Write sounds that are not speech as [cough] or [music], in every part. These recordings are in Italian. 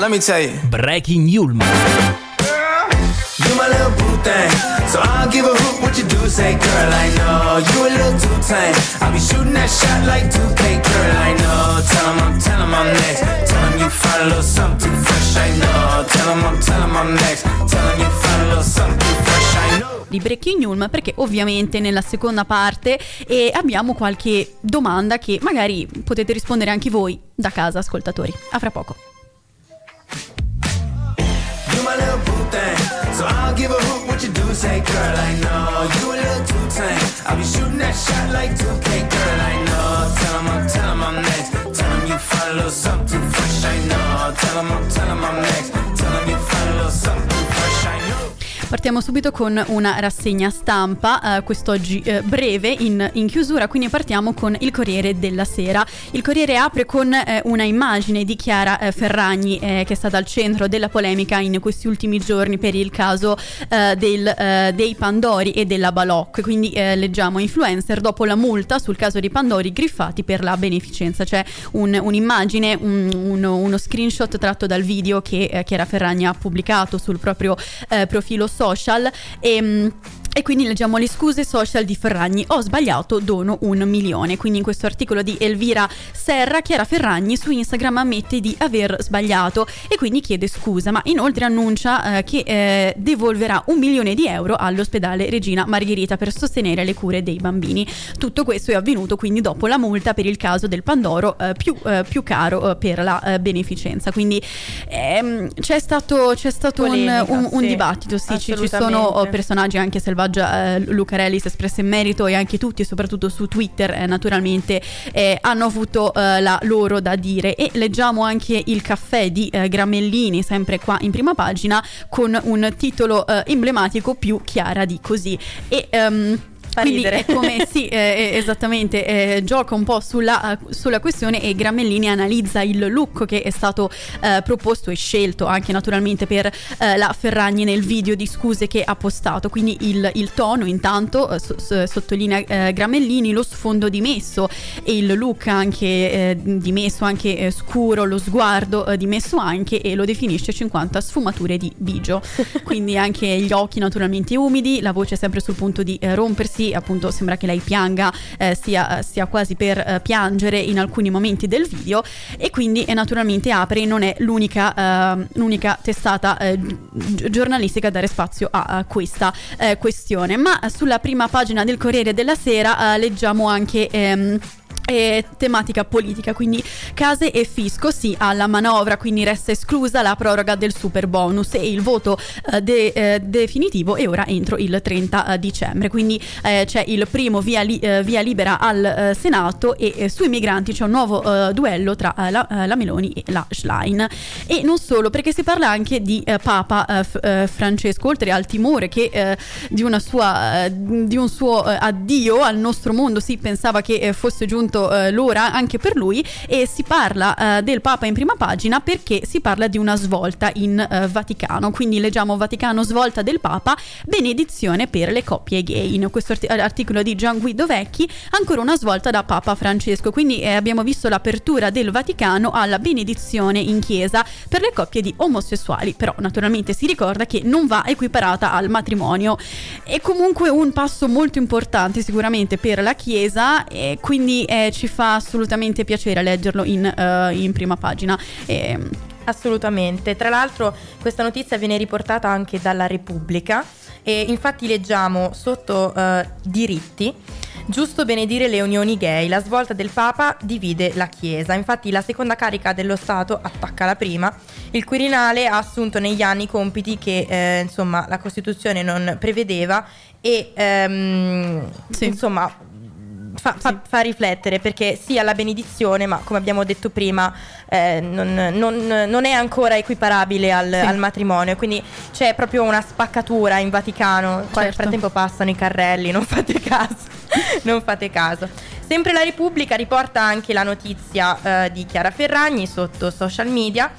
let me tell you. Breaking Yulman. You my little boo thing. So I don't give a hoot what you do, say, girl, I know. You a little too tame. I'll be shooting that shot like 2K, girl, I know. Tell him I'm, tell him I'm next. Tell him you find a little something fresh, I know. Tell him I'm, tell him I'm next. Tell him you find a little something fresh, I know. di Breaking News perché ovviamente nella seconda parte eh, abbiamo qualche domanda che magari potete rispondere anche voi da casa ascoltatori. A fra poco. My little boo thing. So I don't give a hoot what you do, say, girl, I know. You a little too tame. I'll be shooting that shot like 2K, girl, I know. Tell him I'm, tell him I'm next. Tell him you find a little something fresh, I know. Tell him I'm, tell him I'm next. Tell him you find a little something Partiamo subito con una rassegna stampa, eh, quest'oggi eh, breve in, in chiusura, quindi partiamo con il Corriere della Sera. Il Corriere apre con eh, una immagine di Chiara eh, Ferragni eh, che è stata al centro della polemica in questi ultimi giorni per il caso eh, del, dei Pandori e della Balocco. Quindi leggiamo influencer dopo la multa sul caso dei Pandori griffati per la beneficenza. C'è un- un'immagine, un- uno, uno screenshot tratto dal video che Chiara Ferragni ha pubblicato sul proprio profilo social e... e quindi leggiamo le scuse social di Ferragni. Ho sbagliato, dono un milione. Quindi in questo articolo di Elvira Serra, Chiara Ferragni su Instagram ammette di aver sbagliato e quindi chiede scusa, ma inoltre annuncia eh, che eh, devolverà un milione di euro all'ospedale Regina Margherita per sostenere le cure dei bambini. Tutto questo è avvenuto quindi dopo la multa per il caso del Pandoro eh, più, eh, più caro eh, per la eh, beneficenza. Quindi ehm, c'è stato, c'è stato un, Polemica, un- un sì, dibattito, sì, ci, ci sono personaggi anche Selvaggia eh, Lucarelli si è espressa in merito e anche tutti, soprattutto su Twitter, eh, naturalmente eh, hanno avuto eh, la loro da dire. E leggiamo anche il caffè di eh, Gramellini, sempre qua in prima pagina, con un titolo eh, emblematico più chiara di così. E ehm, Fa quindi ridere. è come [laughs] sì, eh, esattamente, eh, gioca un po' sulla, eh, sulla questione e Gramellini analizza il look che è stato eh, proposto e scelto anche naturalmente per eh, la Ferragni nel video di scuse che ha postato. Quindi il, il tono intanto eh, so- so- sottolinea eh, Gramellini, lo sfondo dimesso e il look anche eh, dimesso, anche eh, scuro, lo sguardo eh, dimesso anche e lo definisce 50 sfumature di bigio. [laughs] Quindi anche gli occhi naturalmente umidi, la voce sempre sul punto di eh, rompersi, appunto sembra che lei pianga, eh, sia, sia quasi per eh, piangere in alcuni momenti del video e quindi eh, naturalmente Apri non è l'unica, eh, l'unica testata eh, gi- giornalistica a dare spazio a, a questa eh, questione. Ma sulla prima pagina del Corriere della Sera eh, leggiamo anche... ehm, eh, tematica politica, quindi case e fisco sì alla manovra, quindi resta esclusa la proroga del super bonus e il voto eh, de- eh, definitivo è ora entro il 30 dicembre, quindi eh, c'è il primo via, li- eh, via libera al eh, Senato e eh, sui migranti c'è un nuovo eh, duello tra eh, la, eh, la Meloni e la Schlein. E non solo perché si parla anche di eh, Papa eh, F- eh, Francesco, oltre al timore che eh, di, sua, eh, di un suo eh, addio al nostro mondo si pensava che eh, fosse giunto eh, l'ora anche per lui e si parla eh, del Papa in prima pagina perché si parla di una svolta in eh, Vaticano, quindi leggiamo Vaticano svolta del Papa, benedizione per le coppie gay. In questo arti- articolo di Gian Guido Vecchi, ancora una svolta da Papa Francesco, quindi eh, abbiamo visto l'apertura del Vaticano alla benedizione in chiesa per le coppie di omosessuali, però naturalmente si ricorda che non va equiparata al matrimonio. È comunque un passo molto importante sicuramente per la Chiesa e quindi ci fa assolutamente piacere leggerlo in, eh, in prima pagina. Ehm, Assolutamente. Tra l'altro questa notizia viene riportata anche dalla Repubblica e infatti leggiamo sotto eh, diritti. Giusto benedire le unioni gay, la svolta del Papa divide la Chiesa. Infatti la seconda carica dello Stato attacca la prima. Il Quirinale ha assunto negli anni compiti che eh, insomma la Costituzione non prevedeva e ehm, Sì. insomma fa, fa- fa riflettere perché sì alla benedizione, ma come abbiamo detto prima, eh, non, non- non è ancora equiparabile al, Sì. al matrimonio. Quindi c'è proprio una spaccatura in Vaticano. Qua nel Certo. frattempo passano i carrelli, non fate caso. [laughs] non fate caso. Sempre la Repubblica riporta anche la notizia eh, di Chiara Ferragni sotto social media.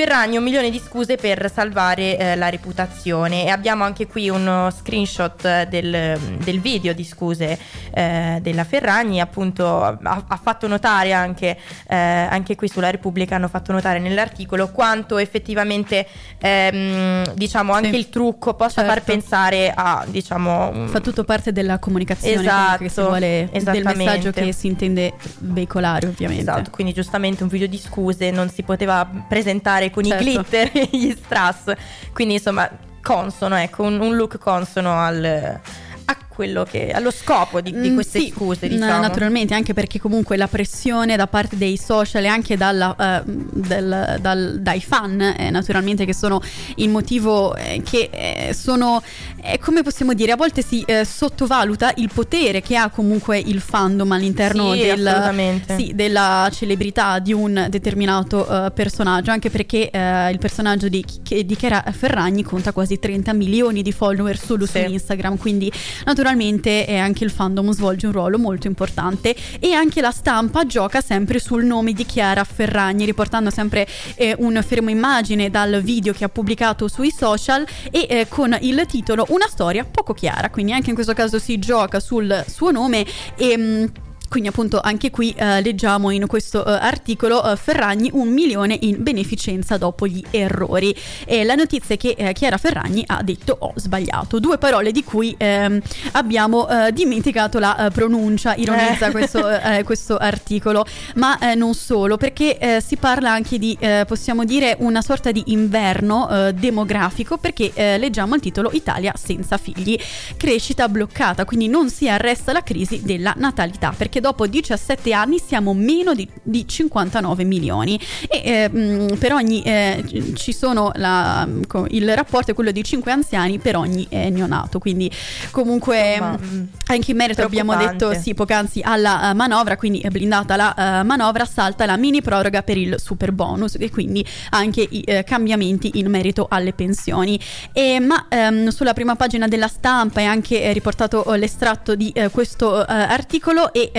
Ferragni un milione di scuse per salvare eh, la reputazione e abbiamo anche qui uno screenshot del, del video di scuse eh, della Ferragni, appunto ha, ha fatto notare anche, eh, anche, qui sulla Repubblica, hanno fatto notare nell'articolo quanto effettivamente ehm, diciamo anche sì. il trucco possa certo. far pensare a diciamo... Fa tutto parte della comunicazione esatto, che si vuole, del messaggio che si intende veicolare ovviamente. Esatto, quindi giustamente un video di scuse non si poteva presentare con certo. i glitter e gli strass, quindi insomma consono, ecco, un, un look consono al a quello che allo scopo di, di mm, queste sì, scuse, diciamo. Naturalmente, anche perché comunque la pressione da parte dei social e anche dalla, uh, del, dal, dai fan, eh, naturalmente, che sono il motivo eh, che eh, sono, eh, come possiamo dire, a volte si eh, sottovaluta il potere che ha comunque il fandom all'interno sì, del, sì, della celebrità di un determinato personaggio, anche perché il personaggio di, di Chiara Ferragni conta quasi 30 milioni di follower solo sì. su Instagram, quindi naturalmente naturalmente eh, anche il fandom svolge un ruolo molto importante e anche la stampa gioca sempre sul nome di Chiara Ferragni, riportando sempre eh, un fermo immagine dal video che ha pubblicato sui social e eh, con il titolo Una storia poco chiara, quindi anche in questo caso si gioca sul suo nome e... Mh, mm, quindi appunto anche qui eh, leggiamo in questo eh, articolo eh, Ferragni un milione in beneficenza dopo gli errori. E la notizia è che eh, Chiara Ferragni ha detto ho sbagliato, due parole di cui ehm, abbiamo eh, dimenticato la eh, pronuncia, ironizza questo, questo, articolo, ma non solo, perché si parla anche di, possiamo dire, una sorta di inverno demografico, perché leggiamo il titolo Italia senza figli, crescita bloccata, quindi non si arresta la crisi della natalità, perché che dopo 17 anni siamo meno di, di 59 milioni. E eh, per ogni eh, ci sono la, il rapporto è quello di 5 anziani per ogni eh, neonato. Quindi comunque Insomma, anche in merito abbiamo detto sì poc'anzi alla uh, manovra quindi è blindata la uh, manovra salta la mini proroga per il super bonus e quindi anche i uh, cambiamenti in merito alle pensioni. E, ma um, sulla prima pagina della stampa è anche riportato l'estratto di questo articolo e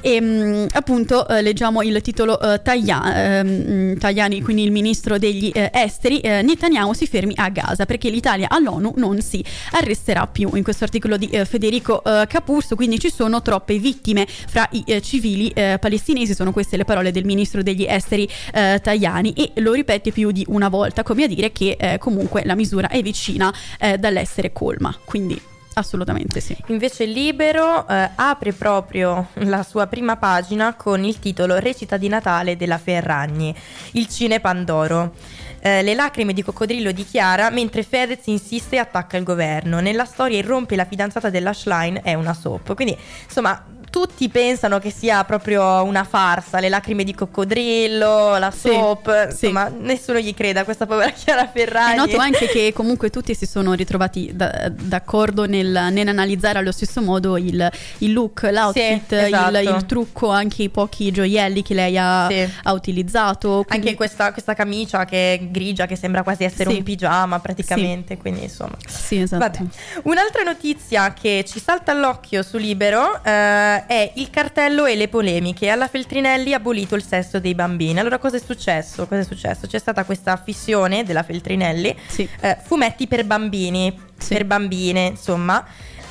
e mm, appunto eh, leggiamo il titolo eh, Tajani, Tajani, quindi il ministro degli esteri, Netanyahu si fermi a Gaza perché l'Italia all'ONU non si arresterà più. In questo articolo di Federico Capurso, quindi ci sono troppe vittime fra i civili palestinesi, sono queste le parole del ministro degli esteri Tajani e lo ripete più di una volta, come a dire che comunque la misura è vicina dall'essere colma. Quindi Assolutamente sì. Invece Libero eh, apre proprio la sua prima pagina con il titolo Recita di Natale della Ferragni, il cine Pandoro. Eh, le lacrime di coccodrillo di Chiara mentre Fedez insiste e attacca il governo. Nella storia irrompe la fidanzata della Schlein, è una soap. Quindi insomma tutti pensano che sia proprio una farsa, le lacrime di coccodrillo, la soap, sì, insomma, nessuno gli crede a questa povera [laughs] Chiara Ferragni. È noto anche che comunque tutti si sono ritrovati da, d'accordo nel, nell'analizzare allo stesso modo il, il look, l'outfit, sì, esatto. il, il, trucco, anche i pochi gioielli che lei ha, ha utilizzato. Quindi... Anche questa, questa, camicia che è grigia, che sembra quasi essere un pigiama praticamente, quindi insomma. Sì, esatto. Vabbè. Un'altra notizia che ci salta all'occhio su Libero eh, è il cartello e le polemiche. Alla Feltrinelli ha abolito il sesso dei bambini. Allora cosa è successo? Cosa è successo? C'è stata questa fissione della Feltrinelli, sì. eh, fumetti per bambini, sì. per bambine, insomma.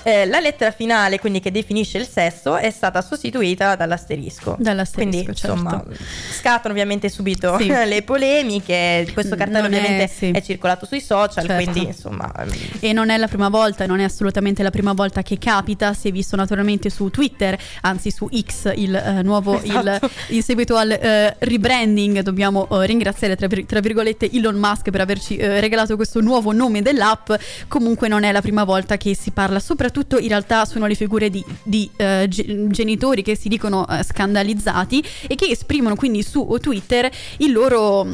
Eh, la lettera finale, quindi che definisce il sesso, è stata sostituita dall'asterisco. Dall'asterisco, quindi certo. insomma scattano ovviamente subito sì. [laughs] le polemiche. Questo cartello non ovviamente è, sì. è, circolato sui social, certo. quindi insomma. Ehm, e non è la prima volta, non è assolutamente la prima volta che capita. Si è visto naturalmente su Twitter, anzi su X, il eh, nuovo esatto. il, [laughs] in seguito al eh, rebranding. Dobbiamo eh, ringraziare tra, tra, virgolette Elon Musk per averci eh, regalato questo nuovo nome dell'app. Comunque non è la prima volta che si parla soprattutto soprattutto in realtà sono le figure di, di uh, genitori che si dicono uh, scandalizzati e che esprimono quindi su Twitter il loro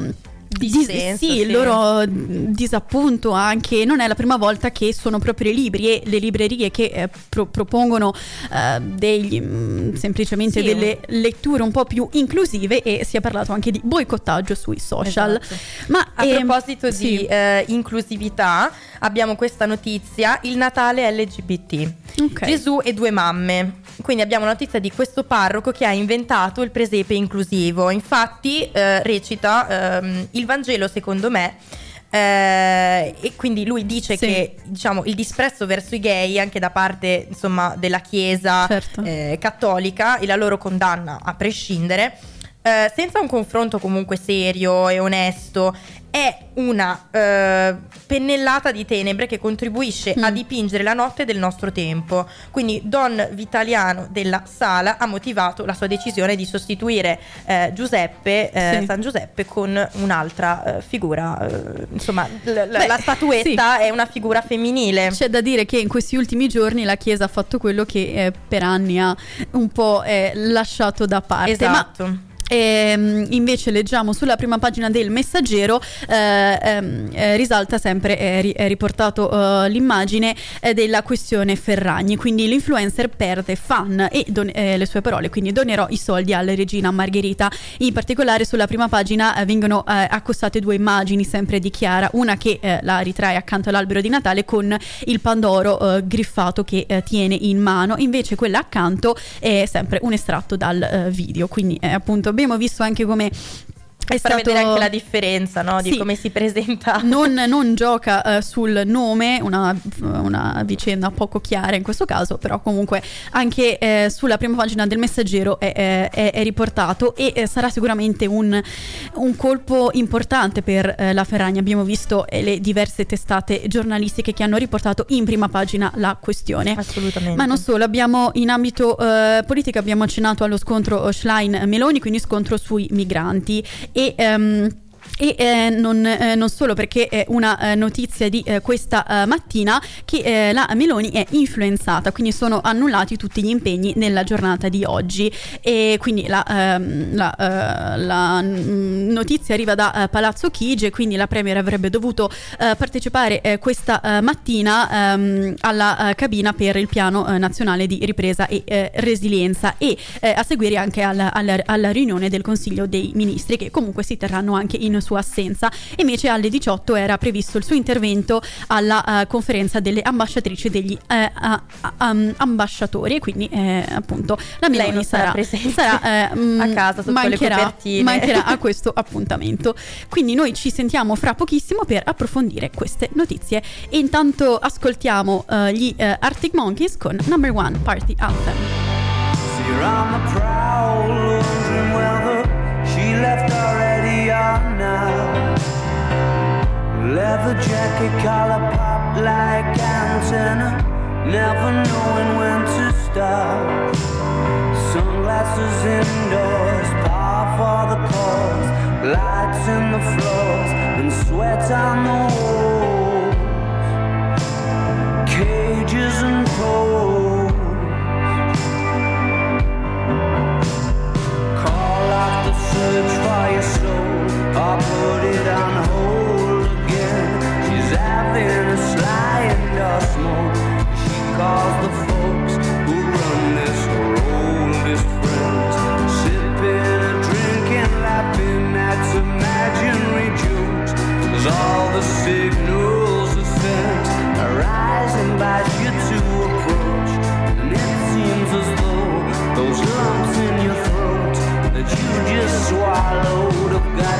dissenso, sì, sì, il loro disappunto anche non è la prima volta che sono proprio i libri e le librerie che eh, pro- propongono eh, degli, mh, semplicemente sì. delle letture un po' più inclusive e si è parlato anche di boicottaggio sui social. Esatto. Ma a ehm, proposito sì. di eh, inclusività, abbiamo questa notizia: il Natale LGBT. Okay. Gesù e due mamme. Quindi abbiamo notizia di questo parroco che ha inventato il presepe inclusivo. Infatti, eh, recita ehm, il Vangelo, secondo me, eh, e quindi lui dice Sì. che diciamo, il disprezzo verso i gay anche da parte insomma, della Chiesa Certo. eh, cattolica e la loro condanna a prescindere, eh, senza un confronto comunque serio e onesto, è una eh, pennellata di tenebre che contribuisce a Mm. dipingere la notte del nostro tempo. Quindi Don Vitaliano della Sala ha motivato la sua decisione di sostituire eh, Giuseppe, eh, Sì. San Giuseppe, con un'altra eh, figura. eh, insomma, l- l- Beh, la statuetta è una figura femminile. C'è da dire che in questi ultimi giorni la Chiesa ha fatto quello che per anni ha un po' lasciato da parte. Ma Esatto. Ehm, invece leggiamo sulla prima pagina del messaggero eh, ehm, eh, risalta sempre è, ri- è riportato eh, l'immagine eh, della questione Ferragni. Quindi l'influencer perde fan e don- eh, le sue parole. Quindi donerò i soldi alla regina Margherita. In particolare sulla prima pagina eh, vengono eh, accostate due immagini sempre di Chiara. Una che eh, la ritrae accanto all'albero di Natale con il pandoro eh, griffato che eh, tiene in mano. Invece quella accanto è sempre un estratto dal eh, video. Quindi eh, appunto abbiamo visto anche come è Per far stato vedere anche la differenza no, di Sì. come si presenta. [laughs] non, non gioca eh, sul nome, una, una vicenda poco chiara in questo caso, però comunque anche eh, sulla prima pagina del messaggero è, è- è- è riportato e eh, sarà sicuramente un, un colpo importante per eh, la Ferragna. Abbiamo visto eh, le diverse testate giornalistiche che hanno riportato in prima pagina la questione. Assolutamente. Ma non solo, abbiamo in ambito eh, politico abbiamo accennato allo scontro Schlein-Meloni, quindi scontro sui migranti e... ehm, e eh, non, eh, non solo perché è una eh, notizia di eh, questa eh, mattina che eh, la Meloni è influenzata, quindi sono annullati tutti gli impegni nella giornata di oggi. E quindi la, ehm, la, eh, la, mm, notizia arriva da eh, Palazzo Chigi, quindi la Premier avrebbe dovuto eh, partecipare eh, questa eh, mattina ehm, alla eh, cabina per il piano eh, nazionale di ripresa e eh, resilienza e eh, a seguire anche alla, alla- alla riunione del Consiglio dei Ministri che comunque si terranno anche in sua assenza. Invece alle 18 era previsto il suo intervento alla eh, conferenza delle ambasciatrici degli a- am- ambasciatori e quindi eh, appunto la Meloni sarà sarà, [laughs] eh, mm, a casa sotto le mancherà, copertine. mancherà a [laughs] questo appuntamento. Quindi noi ci sentiamo fra pochissimo per approfondire queste notizie e intanto ascoltiamo gli Arctic Monkeys con Number One Party Anthem. Leather jacket, collar pop like antenna, never knowing when to stop. Sunglasses indoors, power for the cause, lights in the floors, and sweat on the walls. Cages and poles. Call off the search for your soul or put it on hold smoke. She calls the folks who run this her oldest friends. Sipping and laughing at imaginary jokes. 'Cause all the signals are sent, arise invite you to approach. And it seems as though those lumps in your throat that you just swallowed have got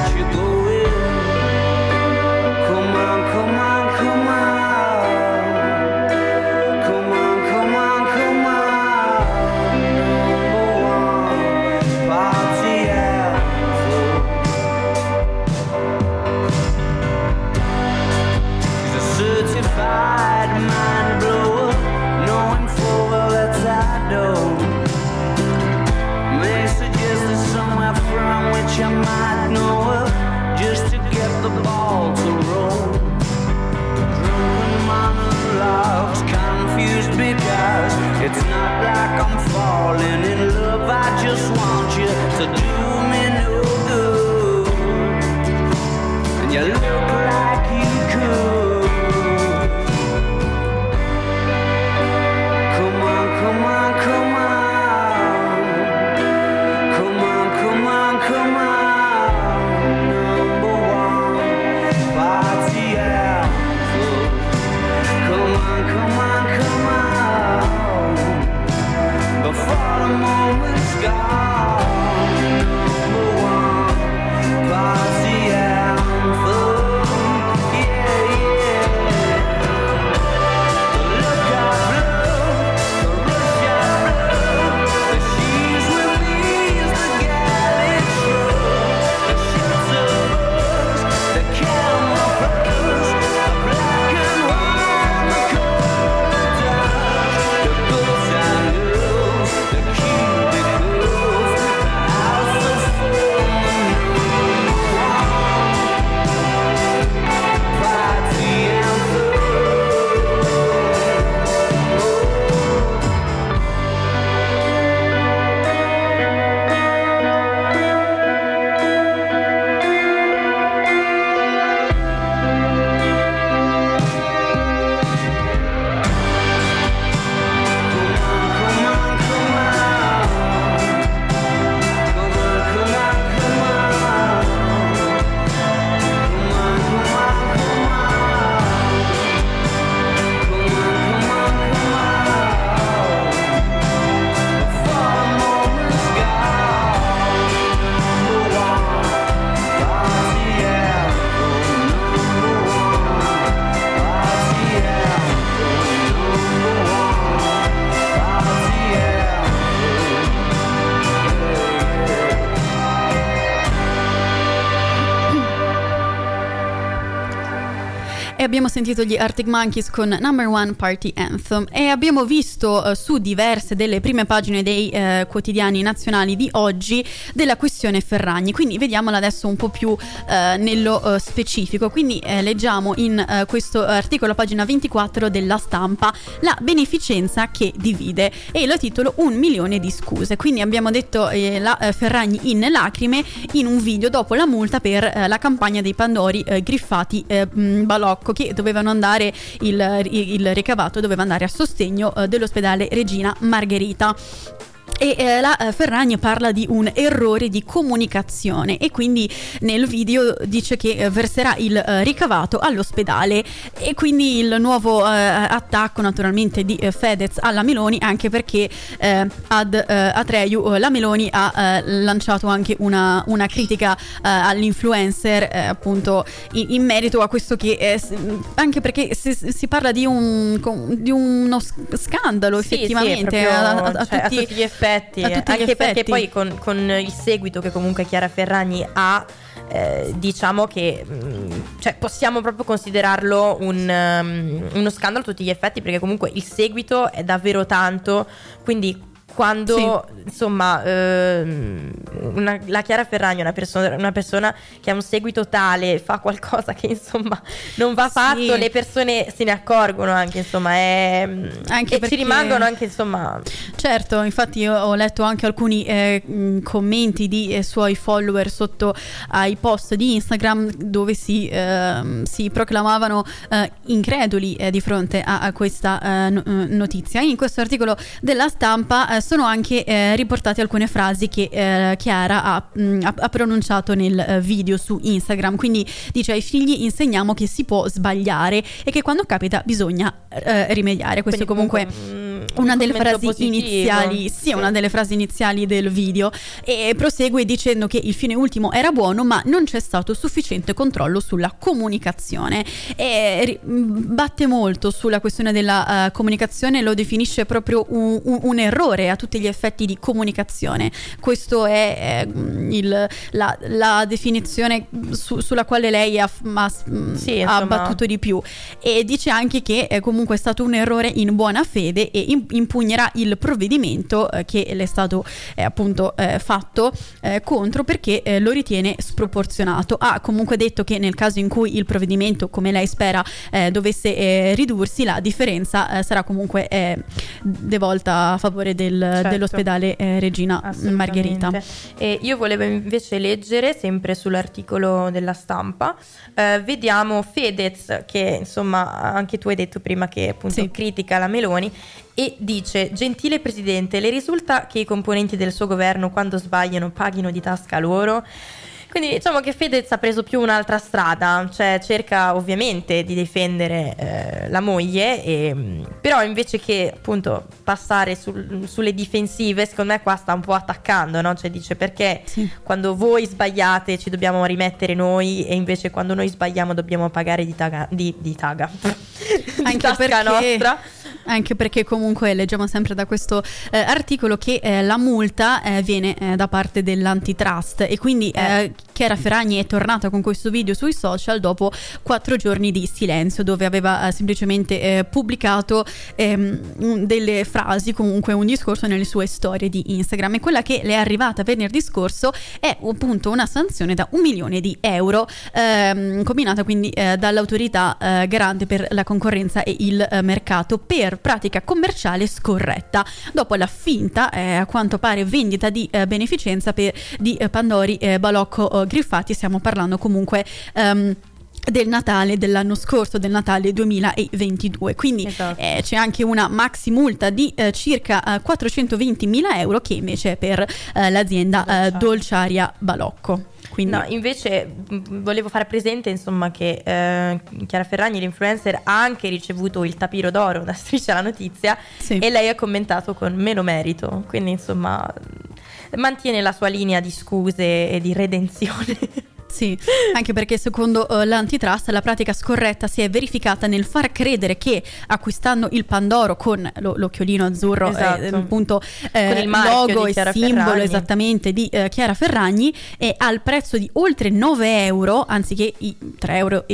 e abbiamo sentito gli Arctic Monkeys con Number One Party Anthem e abbiamo visto eh, su diverse delle prime pagine dei eh, quotidiani nazionali di oggi della questione Ferragni, quindi vediamola adesso un po' più eh, nello eh, specifico. Quindi eh, leggiamo in eh, questo articolo, pagina 24 della stampa, la beneficenza che divide e lo titolo Un milione di scuse. Quindi abbiamo detto la Ferragni in lacrime in un video dopo la multa per la campagna dei Pandori griffati Balocco che dovevano andare il, il, ricavato doveva andare a sostegno eh, dell'ospedale Regina Margherita. E eh, la eh, Ferragni parla di un errore di comunicazione e quindi nel video dice che eh, verserà il eh, ricavato all'ospedale. E quindi il nuovo attacco naturalmente di Fedez alla Meloni anche perché ad Atreyu la Meloni ha lanciato anche una, una critica all'influencer appunto in, in, merito a questo che anche perché si, si parla di, un, di uno scandalo sì, effettivamente sì, proprio, a, a, a, cioè, tutti, a tutti gli effetti effetti, anche effetti. perché poi con, con, il seguito che comunque Chiara Ferragni ha, eh, diciamo che mm, cioè, possiamo proprio considerarlo un, um, uno scandalo a tutti gli effetti, perché comunque il seguito è davvero tanto, quindi quando sì. insomma ehm, una, la Chiara Ferragni è una persona, una persona, che ha un seguito tale fa qualcosa che insomma non va fatto sì. le persone se ne accorgono anche insomma è, anche e perché... ci rimangono anche insomma certo infatti io ho letto anche alcuni eh, commenti di eh, suoi follower sotto ai post di Instagram dove si, eh, si proclamavano eh, increduli eh, di fronte a, a questa eh, notizia in questo articolo della stampa sono anche eh, riportate alcune frasi che eh, Chiara ha, mh, mm, ha, pronunciato nel eh, video su Instagram. Quindi dice ai figli insegniamo che si può sbagliare e che quando capita bisogna eh, rimediare. Questo Quindi comunque... comunque mm, una delle frasi positivo. iniziali, sì, sì, una delle frasi iniziali del video e prosegue dicendo che il fine ultimo era buono, ma non c'è stato sufficiente controllo sulla comunicazione e batte molto sulla questione della uh, comunicazione, lo definisce proprio un, un, un, errore a tutti gli effetti di comunicazione. Questa è eh, il, la, la, definizione su, sulla quale lei ha, ha, sì, ha battuto di più e dice anche che è comunque stato un errore in buona fede e in impugnerà il provvedimento eh, che le è stato eh, appunto eh, fatto eh, contro perché eh, lo ritiene sproporzionato. Ha comunque detto che nel caso in cui il provvedimento, come lei spera, eh, dovesse ridursi, la differenza sarà comunque devolta a favore del, certo. dell'ospedale Regina Margherita. E io volevo invece leggere sempre sull'articolo della stampa, vediamo Fedez che insomma anche tu hai detto prima che appunto sì. critica la Meloni e dice Gentile Presidente, le risulta che i componenti del suo governo quando sbagliano paghino di tasca loro? Quindi diciamo che Fedez ha preso più un'altra strada, cioè cerca ovviamente di difendere eh, la moglie, e, però invece che appunto passare sul, sulle difensive, secondo me qua sta un po' attaccando, no? Cioè dice perché sì. quando voi sbagliate ci dobbiamo rimettere noi e invece quando noi sbagliamo dobbiamo pagare di taga, di, di taga. [laughs] di Anche perché... nostra anche perché comunque leggiamo sempre da questo eh, articolo che eh, la multa eh, viene eh, da parte dell'antitrust e quindi eh. Eh, Chiara Ferragni è tornata con questo video sui social dopo quattro giorni di silenzio dove aveva semplicemente pubblicato ehm, delle frasi, comunque un discorso nelle sue storie di Instagram. E quella che le è arrivata venerdì scorso è appunto una sanzione da un milione di euro ehm, combinata quindi dall'autorità garante per la concorrenza e il mercato per pratica commerciale scorretta, dopo la finta, eh, a quanto pare, vendita di eh, beneficenza per, di eh, Pandori Balocco Griffati, stiamo parlando comunque... Um, del Natale dell'anno scorso, del Natale 2022. Quindi esatto. eh, c'è anche una maxi multa di eh, circa eh, 420 mila euro che invece è per eh, l'azienda eh, Dolciaria Balocco. Quindi... No, invece volevo fare presente insomma che eh, Chiara Ferragni, l'influencer, ha anche ricevuto il tapiro d'oro da [laughs] Striscia la Notizia sì. e lei ha commentato con meno merito, quindi insomma mantiene la sua linea di scuse e di redenzione. Sì, anche perché secondo uh, l'antitrust la pratica scorretta si è verificata nel far credere che acquistando il Pandoro con lo, l'occhiolino azzurro, Esatto. eh, appunto eh, il logo e simbolo Ferragni. esattamente di eh, Chiara Ferragni e al prezzo di oltre 9 euro, anziché i 3,70 euro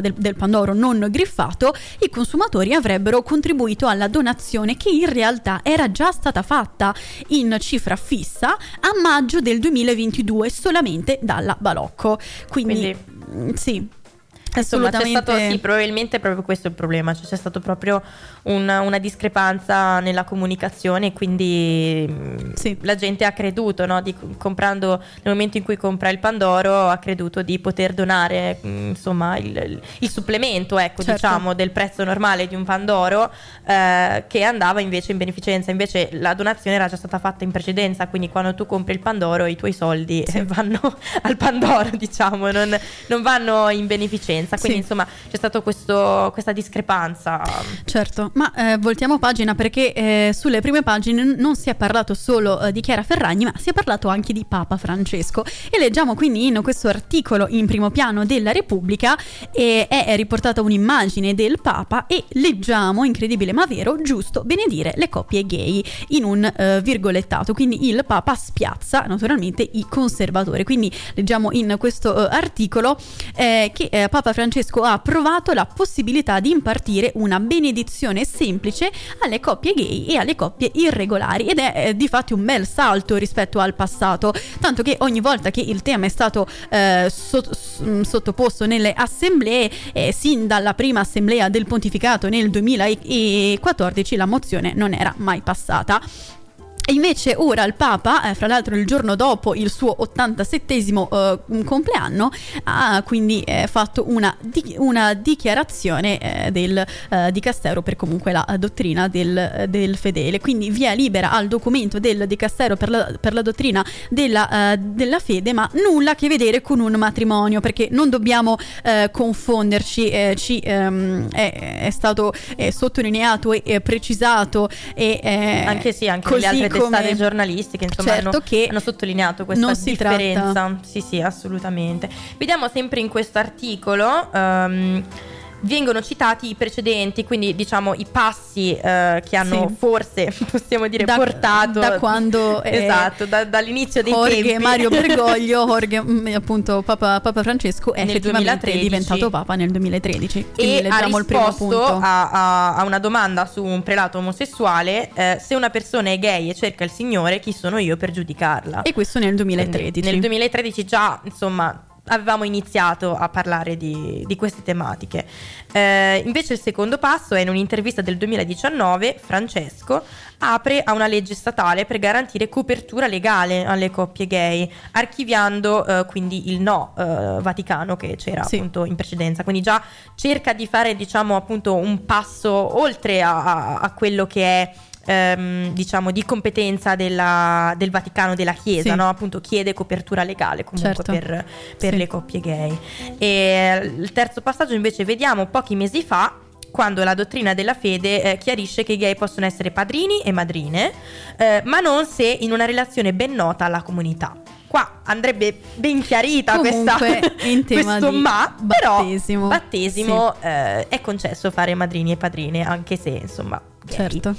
del, del Pandoro non griffato, i consumatori avrebbero contribuito alla donazione che in realtà era già stata fatta in cifra fissa a maggio del 2022 solamente dalla Balocco. Quindi, mm, sì. Assolutamente stato, sì, probabilmente proprio questo è il problema, cioè c'è stato proprio una, una discrepanza nella comunicazione quindi Sì. la gente ha creduto, no, di- comprando, nel momento in cui compra il Pandoro, ha creduto di poter donare mh, insomma il, il supplemento, ecco, Certo. diciamo, del prezzo normale di un Pandoro eh, che andava invece in beneficenza, invece la donazione era già stata fatta in precedenza, quindi quando tu compri il Pandoro i tuoi soldi eh, vanno [laughs] al Pandoro, diciamo, non, non vanno in beneficenza. Quindi Sì. insomma c'è stata questa discrepanza. Certo, ma eh, voltiamo pagina perché eh, sulle prime pagine non si è parlato solo eh, di Chiara Ferragni, ma si è parlato anche di Papa Francesco. E leggiamo quindi in questo articolo in primo piano della Repubblica e è riportata un'immagine del Papa e leggiamo, incredibile ma vero, giusto benedire le coppie gay in un eh, virgolettato. Quindi il Papa spiazza naturalmente i conservatori. Quindi leggiamo in questo eh, articolo eh, che eh, Papa Francesco ha approvato la possibilità di impartire una benedizione semplice alle coppie gay e alle coppie irregolari ed è eh, di fatti un bel salto rispetto al passato, tanto che ogni volta che il tema è stato eh, sot- s- mh, sottoposto nelle assemblee, eh, sin dalla prima assemblea del pontificato nel 2014 la mozione non era mai passata. E invece ora il Papa, eh, fra l'altro il giorno dopo il suo 87esimo eh, compleanno, ha quindi eh, fatto una, di- una dichiarazione eh, del eh, Dicastero per comunque la eh, dottrina del, del fedele. Quindi via libera al documento del Dicastero per la, per la dottrina della, della fede, ma nulla a che vedere con un matrimonio, perché non dobbiamo confonderci, ci, ehm, è, è stato sottolineato e precisato e Anche sì, anche così testate giornalistiche insomma Certo hanno, che hanno sottolineato questa differenza. tratta- Sì, sì, assolutamente. Vediamo sempre in questo articolo. ehm, Vengono citati i precedenti, quindi diciamo i passi eh, che hanno Sì. forse, [laughs] possiamo dire, Da- portato da quando, [laughs] eh, esatto, da- dall'inizio dei Jorge tempi. Mario [laughs] Bergoglio, Jorge, mm, appunto Papa, Papa Francesco è Nel effettivamente 2013. diventato Papa nel 2013. Quindi e leggiamo il primo punto. a, a- a una domanda su un prelato omosessuale eh, se una persona è gay e cerca il Signore chi sono io per giudicarla E questo nel Quindi 2013. nel 2013 già insomma avevamo iniziato a parlare di, di queste tematiche Eh, invece il secondo passo è in un'intervista del 2019 Francesco apre a una legge statale per garantire copertura legale alle coppie gay archiviando eh, quindi il no eh, Vaticano che c'era Sì. appunto in precedenza quindi già cerca di fare diciamo appunto un passo oltre a, a- a quello che è ehm, diciamo di competenza della- del Vaticano della Chiesa Sì. no? appunto chiede copertura legale comunque Certo. per, per Sì. le coppie gay e il terzo passaggio invece vediamo pochi mesi fa quando la dottrina della fede eh, chiarisce che i gay possono essere padrini e madrine, eh, ma non se in una relazione ben nota alla comunità. Qua andrebbe ben chiarita questa, Comunque, in [laughs] tema questo ma, però battesimo. battesimo eh, è concesso fare madrini e padrine, anche se insomma... gay. Certo.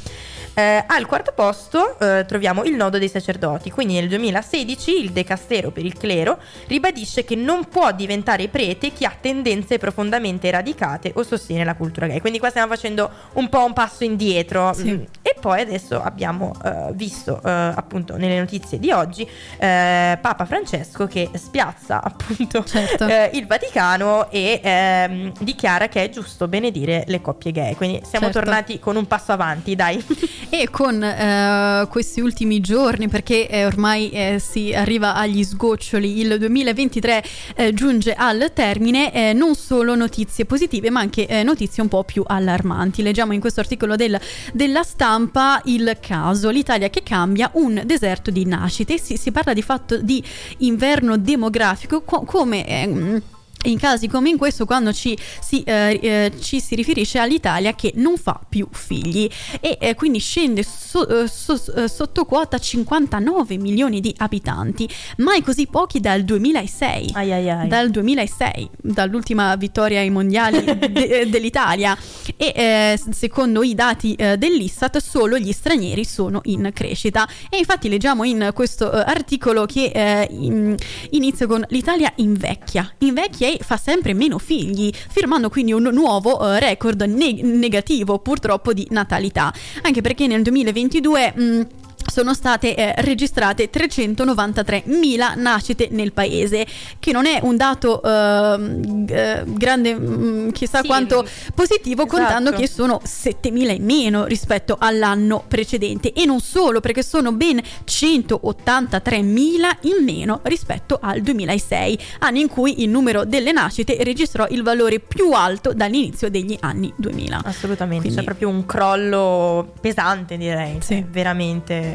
Eh, al quarto posto eh, troviamo il nodo dei sacerdoti, quindi nel 2016 il Decastero per il clero ribadisce che non può diventare prete chi ha tendenze profondamente radicate o sostiene la cultura gay. Quindi qua stiamo facendo un po' un passo indietro. Sì. Mm. E poi adesso abbiamo eh, visto eh, appunto nelle notizie di oggi eh, Papa Francesco che spiazza [laughs] appunto Certo. eh, il Vaticano e ehm, dichiara che è giusto benedire le coppie gay. Quindi siamo Certo. tornati con un passo avanti, dai. [laughs] E con eh, questi ultimi giorni, perché eh, ormai eh, si arriva agli sgoccioli, il 2023 eh, giunge al termine, eh, non solo notizie positive, ma anche eh, notizie un po' più allarmanti. Leggiamo in questo articolo del- della stampa il caso, l'Italia che cambia un deserto di nascite. Si, si parla di fatto di inverno demografico, co- come... eh, in casi come in questo quando ci si, eh, eh, ci si riferisce all'Italia che non fa più figli e eh, quindi scende so, eh, so, eh, sotto quota 59 milioni di abitanti, mai così pochi dal 2006. Ai ai ai. Dal 2006, dall'ultima vittoria ai mondiali de- [laughs] dell'Italia e eh, secondo i dati dell'Istat solo gli stranieri sono in crescita e infatti leggiamo in questo articolo che in, inizia con l'Italia invecchia, invecchia e fa sempre meno figli, firmando quindi un nuovo uh, record ne- negativo purtroppo di natalità, anche perché nel 2022... Mh, sono state eh, registrate 393.000 nascite nel paese, che non è un dato eh, eh, grande, mh, mm, chissà Sì, quanto positivo, esatto. contando che sono 7.000 in meno rispetto all'anno precedente. E non solo, perché sono ben 183.000 in meno rispetto al 2006, anno in cui il numero delle nascite registrò il valore più alto dall'inizio degli anni 2000. Assolutamente, Quindi- c'è proprio un crollo pesante direi, Sì. veramente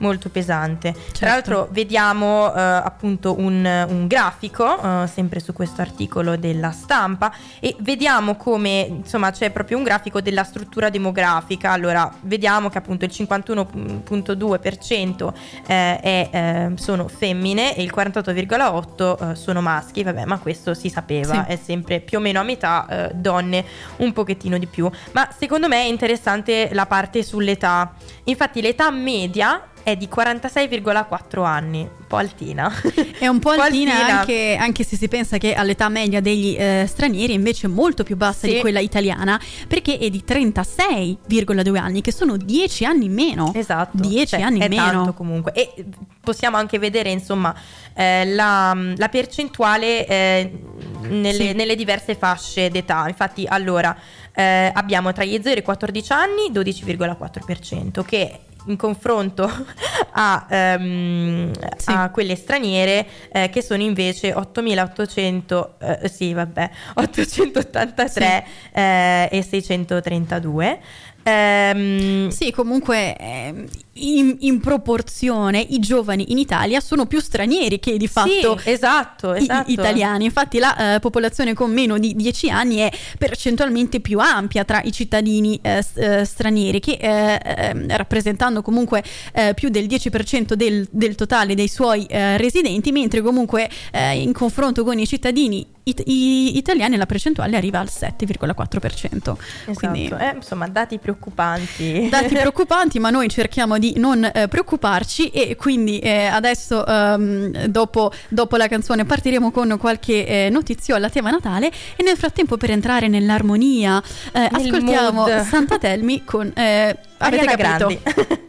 molto pesante. Certo. Tra l'altro vediamo eh, appunto un, un grafico, eh, sempre su questo articolo della stampa, e vediamo come insomma c'è proprio un grafico della struttura demografica. Allora, vediamo che appunto il 51.2% eh, è, eh, sono femmine e il 48,8% eh, sono maschi, vabbè, ma questo si sapeva, Sì. è sempre più o meno a metà donne, un pochettino di più. Ma secondo me è interessante la parte sull'età. Infatti l'età media è di 46,4 anni, un po' altina. È [laughs] un po' altina, altina. Anche, anche se si pensa che all'età media degli eh, stranieri è invece molto più bassa Sì. di quella italiana, perché è di 36,2 anni, che sono 10 anni meno. Esatto, 10 cioè, anni è meno. tanto comunque. E possiamo anche vedere, insomma, eh, la, la percentuale eh, nelle, Sì. nelle diverse fasce d'età. Infatti, allora, eh, abbiamo tra gli 0 e i 14 anni 12,4%, che in confronto [laughs] a, ehm, Sì. a quelle straniere eh, che sono invece 8.800 eh, sì vabbè [laughs] 883 eh, e 632 Ehm, Sì, comunque ehm, in, in proporzione i giovani in Italia sono più stranieri che di fatto Sì, esatto, i- esatto. italiani. Infatti la eh, popolazione con meno di 10 anni è percentualmente più ampia tra i cittadini eh, eh, stranieri che eh, ehm, rappresentando comunque eh, più del 10% del, del totale dei suoi eh, residenti, mentre comunque in confronto con i cittadini it- i- italiani la percentuale arriva al 7,4%. Esatto, Quindi insomma, dati preoccupanti. dati [laughs] preoccupanti, ma noi cerchiamo di non eh, preoccuparci e quindi eh, adesso ehm, dopo, dopo la canzone partiremo con qualche eh, notiziola a tema Natale e nel frattempo per entrare nell'armonia eh, Nel ascoltiamo mood. Santa Telmi con eh, avete Ariana capito? Grande. [laughs]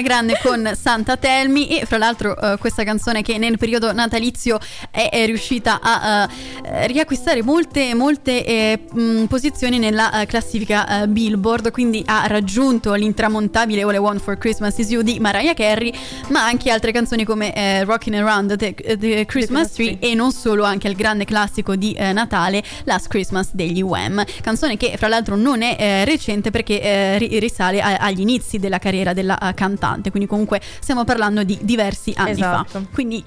Ariana Grande con Santa Telmi e fra l'altro eh, questa canzone che nel periodo natalizio è, è riuscita a eh, riacquistare molte, molte eh, mh, posizioni nella eh, classifica Billboard, quindi ha raggiunto l'intramontabile All I Want for Christmas Is You di Mariah Carey, ma anche altre canzoni come eh, Rockin' Around the, the Christmas Tree e non solo anche il grande classico di eh, Natale Last Christmas degli Wham, canzone che fra l'altro non è recente perché ri- risale a- agli inizi della carriera della eh, cantante, quindi comunque stiamo parlando di diversi anni Esatto. fa. Quindi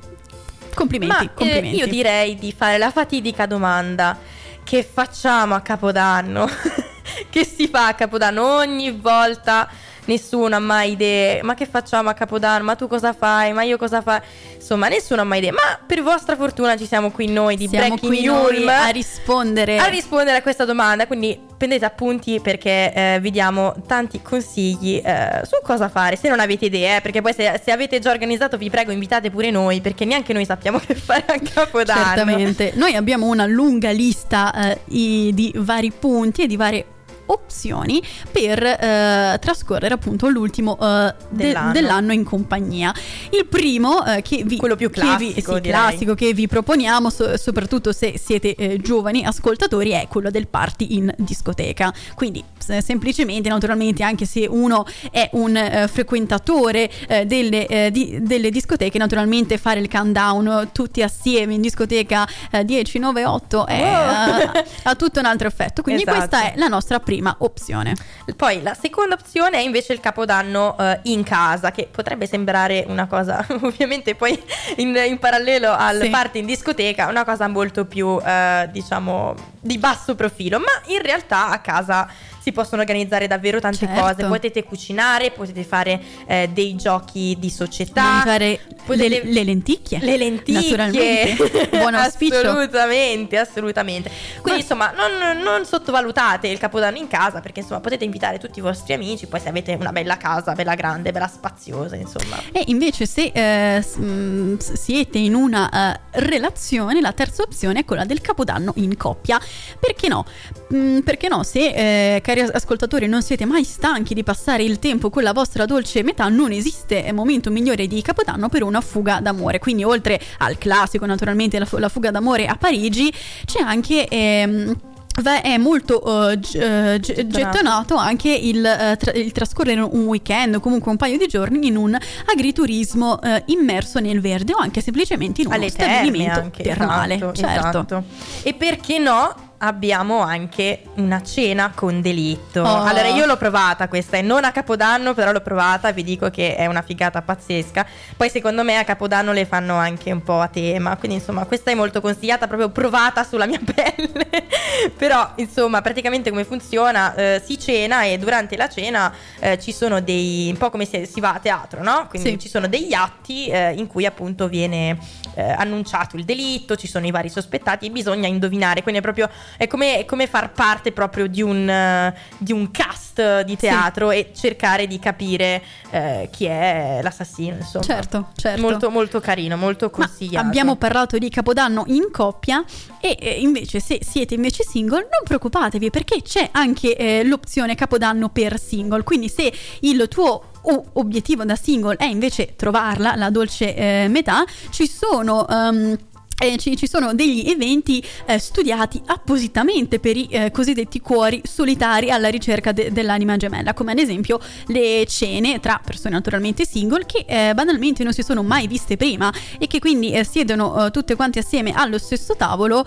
complimenti, Ma eh, complimenti. io direi di fare la fatidica domanda: che facciamo a Capodanno? [laughs] che si fa a Capodanno ogni volta? Nessuno ha mai idee. Ma che facciamo a Capodanno? Ma tu cosa fai? Ma io cosa fai? Insomma, nessuno ha mai idee. Ma per vostra fortuna ci siamo qui noi di Siamo Breaking qui Yulm a rispondere. a rispondere a questa domanda. Quindi prendete appunti perché eh, vi diamo tanti consigli eh, su cosa fare. Se non avete idee, eh, perché poi se, se avete già organizzato, vi prego, invitate pure noi, perché neanche noi sappiamo [laughs] che fare a Capodanno. Certamente. Noi abbiamo una lunga lista eh, di vari punti e di varie opzioni per eh, trascorrere appunto l'ultimo eh, de- Dell'anno. dell'anno. in compagnia. Il primo eh, che vi Quello più che vi- classico, sì, classico che vi proponiamo, so- soprattutto se siete eh, giovani ascoltatori, è quello del party in discoteca. Quindi se- semplicemente, naturalmente, anche se uno è un eh, frequentatore eh, delle, di- delle discoteche, naturalmente fare il countdown tutti assieme in discoteca eh, 10, 9, 8 è, eh, ha tutto un altro effetto. Quindi Esatto. questa è la nostra prima opzione. Poi la seconda opzione è invece il capodanno eh, in casa, che potrebbe sembrare una cosa, [laughs] ovviamente poi in, in parallelo al Sì. party in discoteca, una cosa molto più, eh, diciamo, di basso profilo, ma in realtà a casa si possono organizzare davvero tante Certo. cose, potete cucinare, potete fare eh, dei giochi di società, Mangiare potete- le, le lenticchie. le lenticchie Naturalmente. Buon auspicio. [laughs] assolutamente assolutamente quindi insomma non, non sottovalutate il capodanno in casa perché insomma potete invitare tutti i vostri amici poi se avete una bella casa bella grande bella spaziosa insomma E invece se eh, s- siete in una eh, relazione, la terza opzione è quella del capodanno in coppia. Perché no? Mm, perché no? Se, eh, cari as- ascoltatori, non siete mai stanchi di passare il tempo con la vostra dolce metà, non esiste momento migliore di capodanno per una fuga d'amore. Quindi oltre al classico, naturalmente, la, la fuga d'amore a Parigi, c'è anche... ehm, è molto eh, g- eh, g- Gettonato. anche il, eh, tra- il trascorrere un weekend o comunque un paio di giorni in un agriturismo eh, immerso nel verde o anche semplicemente in uno alle stabilimento anche termale. esatto, certo. esatto. e perché no abbiamo anche una cena con delitto. Oh. allora io l'ho provata questa e non a capodanno però l'ho provata vi dico che è una figata pazzesca. Poi secondo me a capodanno le fanno anche un po' a tema quindi insomma questa è molto consigliata proprio provata sulla mia [laughs] pelle. Però insomma praticamente come funziona Eh, si cena e durante la cena eh, ci sono dei un po' come se si va a teatro no? Quindi Sì. ci sono degli atti eh, in cui appunto viene eh, annunciato il delitto, ci sono i vari sospettati e bisogna indovinare, quindi è proprio è come, è come far parte proprio di un, eh, di un cast di teatro e cercare di capire eh, chi è l'assassino, insomma. Certo, certo. Molto, molto carino, molto Ma consigliato. abbiamo parlato di Capodanno in coppia e eh, invece se siete invece single non preoccupatevi perché c'è anche eh, l'opzione Capodanno per single, quindi se il tuo o- obiettivo da single è invece trovarla, la dolce eh, metà, ci sono... ehm, eh, ci, ci sono degli eventi eh, studiati appositamente per i eh, cosiddetti cuori solitari alla ricerca de- dell'anima gemella, come ad esempio le cene tra persone naturalmente single che eh, banalmente non si sono mai viste prima e che quindi eh, siedono eh, tutte quante assieme allo stesso tavolo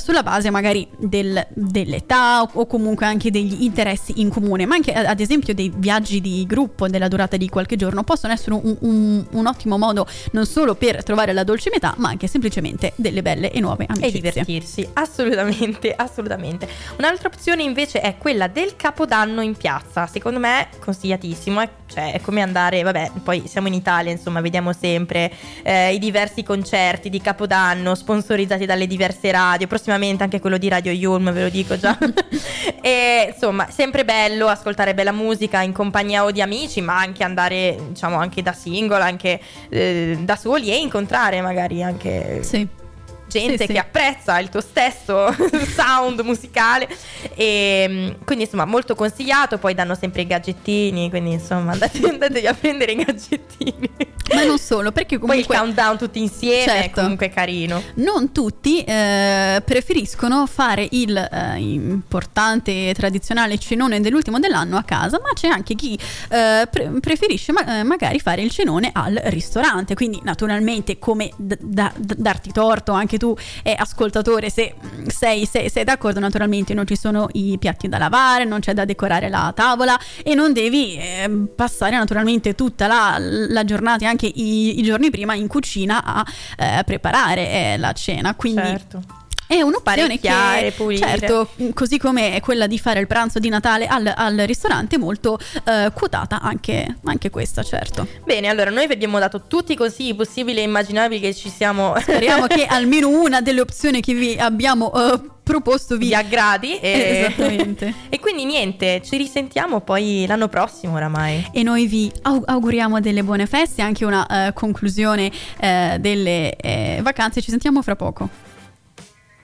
sulla base magari del- dell'età o, o comunque anche degli interessi in comune, ma anche ad esempio dei viaggi di gruppo della durata di qualche giorno possono essere un, un- un ottimo modo non solo per trovare la dolce metà, ma anche semplicemente delle belle e nuove e amicizie. divertirsi, assolutamente, [laughs] assolutamente. Un'altra opzione invece è quella del capodanno in piazza. Secondo me consigliatissimo, è, cioè è come andare, vabbè, poi siamo in Italia, insomma, vediamo sempre eh, i diversi concerti di capodanno sponsorizzati dalle diverse radio, prossimamente anche quello di Radio Yulm, ve lo dico già. [laughs] e insomma, sempre bello ascoltare bella musica in compagnia o di amici, ma anche andare, diciamo, anche da single, anche eh, da soli e incontrare magari anche Sì. Gente Sì, che sì. apprezza il tuo stesso [laughs] sound musicale e mm, quindi insomma molto consigliato poi danno sempre i gadgettini quindi insomma [laughs] andate, andatevi a prendere i gadgettini Ma non solo, perché poi il comunque countdown tutti insieme è Certo. comunque carino non tutti eh, preferiscono fare il eh, importante tradizionale cenone dell'ultimo dell'anno a casa, ma c'è anche chi eh, pre- preferisce ma- eh, magari fare il cenone al ristorante. Quindi, naturalmente, come d- d- darti torto, anche tu, eh, ascoltatore, se sei, sei- sei d'accordo, naturalmente non ci sono i piatti da lavare, non c'è da decorare la tavola e non devi eh, passare naturalmente tutta la, la giornata, e anche i, i giorni prima, in cucina a eh, preparare eh, la cena. Quindi certo è Sparecchiare, che, pulire. certo, così come quella di fare il pranzo di Natale al, al ristorante, molto eh, quotata anche, anche questa, certo. bene allora noi vi abbiamo dato tutti i consigli possibili e immaginabili che ci siamo [laughs] Speriamo che almeno una delle opzioni che vi abbiamo eh, proposto vi, vi aggradi e... Esattamente. [laughs] e quindi niente ci risentiamo poi l'anno prossimo oramai E noi vi au- auguriamo delle buone feste, anche una eh, conclusione eh, delle eh, vacanze. Ci sentiamo fra poco.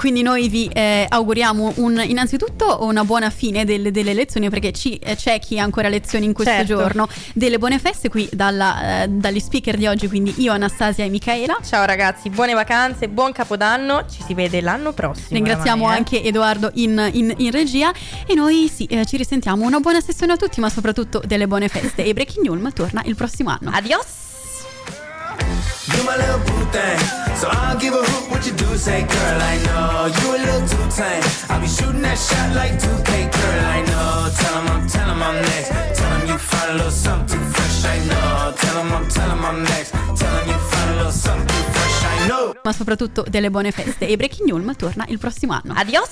Quindi noi vi eh, auguriamo un- innanzitutto una buona fine delle, delle lezioni perché ci- eh, c'è chi ha ancora lezioni in questo Certo. giorno. Delle buone feste qui dalla, eh, dagli speaker di oggi, quindi io, Anastasia e Michaela. ciao ragazzi buone vacanze buon capodanno ci si vede l'anno prossimo Ringraziamo oramai, eh. anche Edoardo in, in- in regia e noi sì, eh, ci risentiamo. Una buona sessione a tutti, ma soprattutto delle buone feste. E Breaking Ulm torna il prossimo anno. adios You my little boo thing. So I don't give a hoot what you do, say, girl, I know. You a little too tame. I'll be shooting that shot like 2K, girl, I know. Tell 'em I'm, tell 'em I'm next. Tell 'em you find a little something too fresh, I know. Tell 'em I'm, tell 'em I'm next. Tell 'em you find a little something too fresh, I know. Ma soprattutto delle buone feste. E Breaking Ulm torna il prossimo anno. adios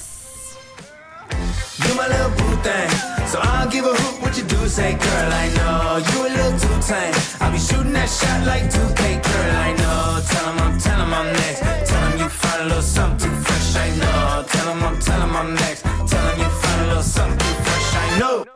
You my little boo thing, so I'll give a hoot what you do say, girl. I know you a little too tame. I'll be shooting that shot like 2K, girl. I know. Tell him I'm telling I'm next. Tell him you find a little something fresh. I know. Tell him I'm telling I'm next. Tell him you find a little something fresh. I know.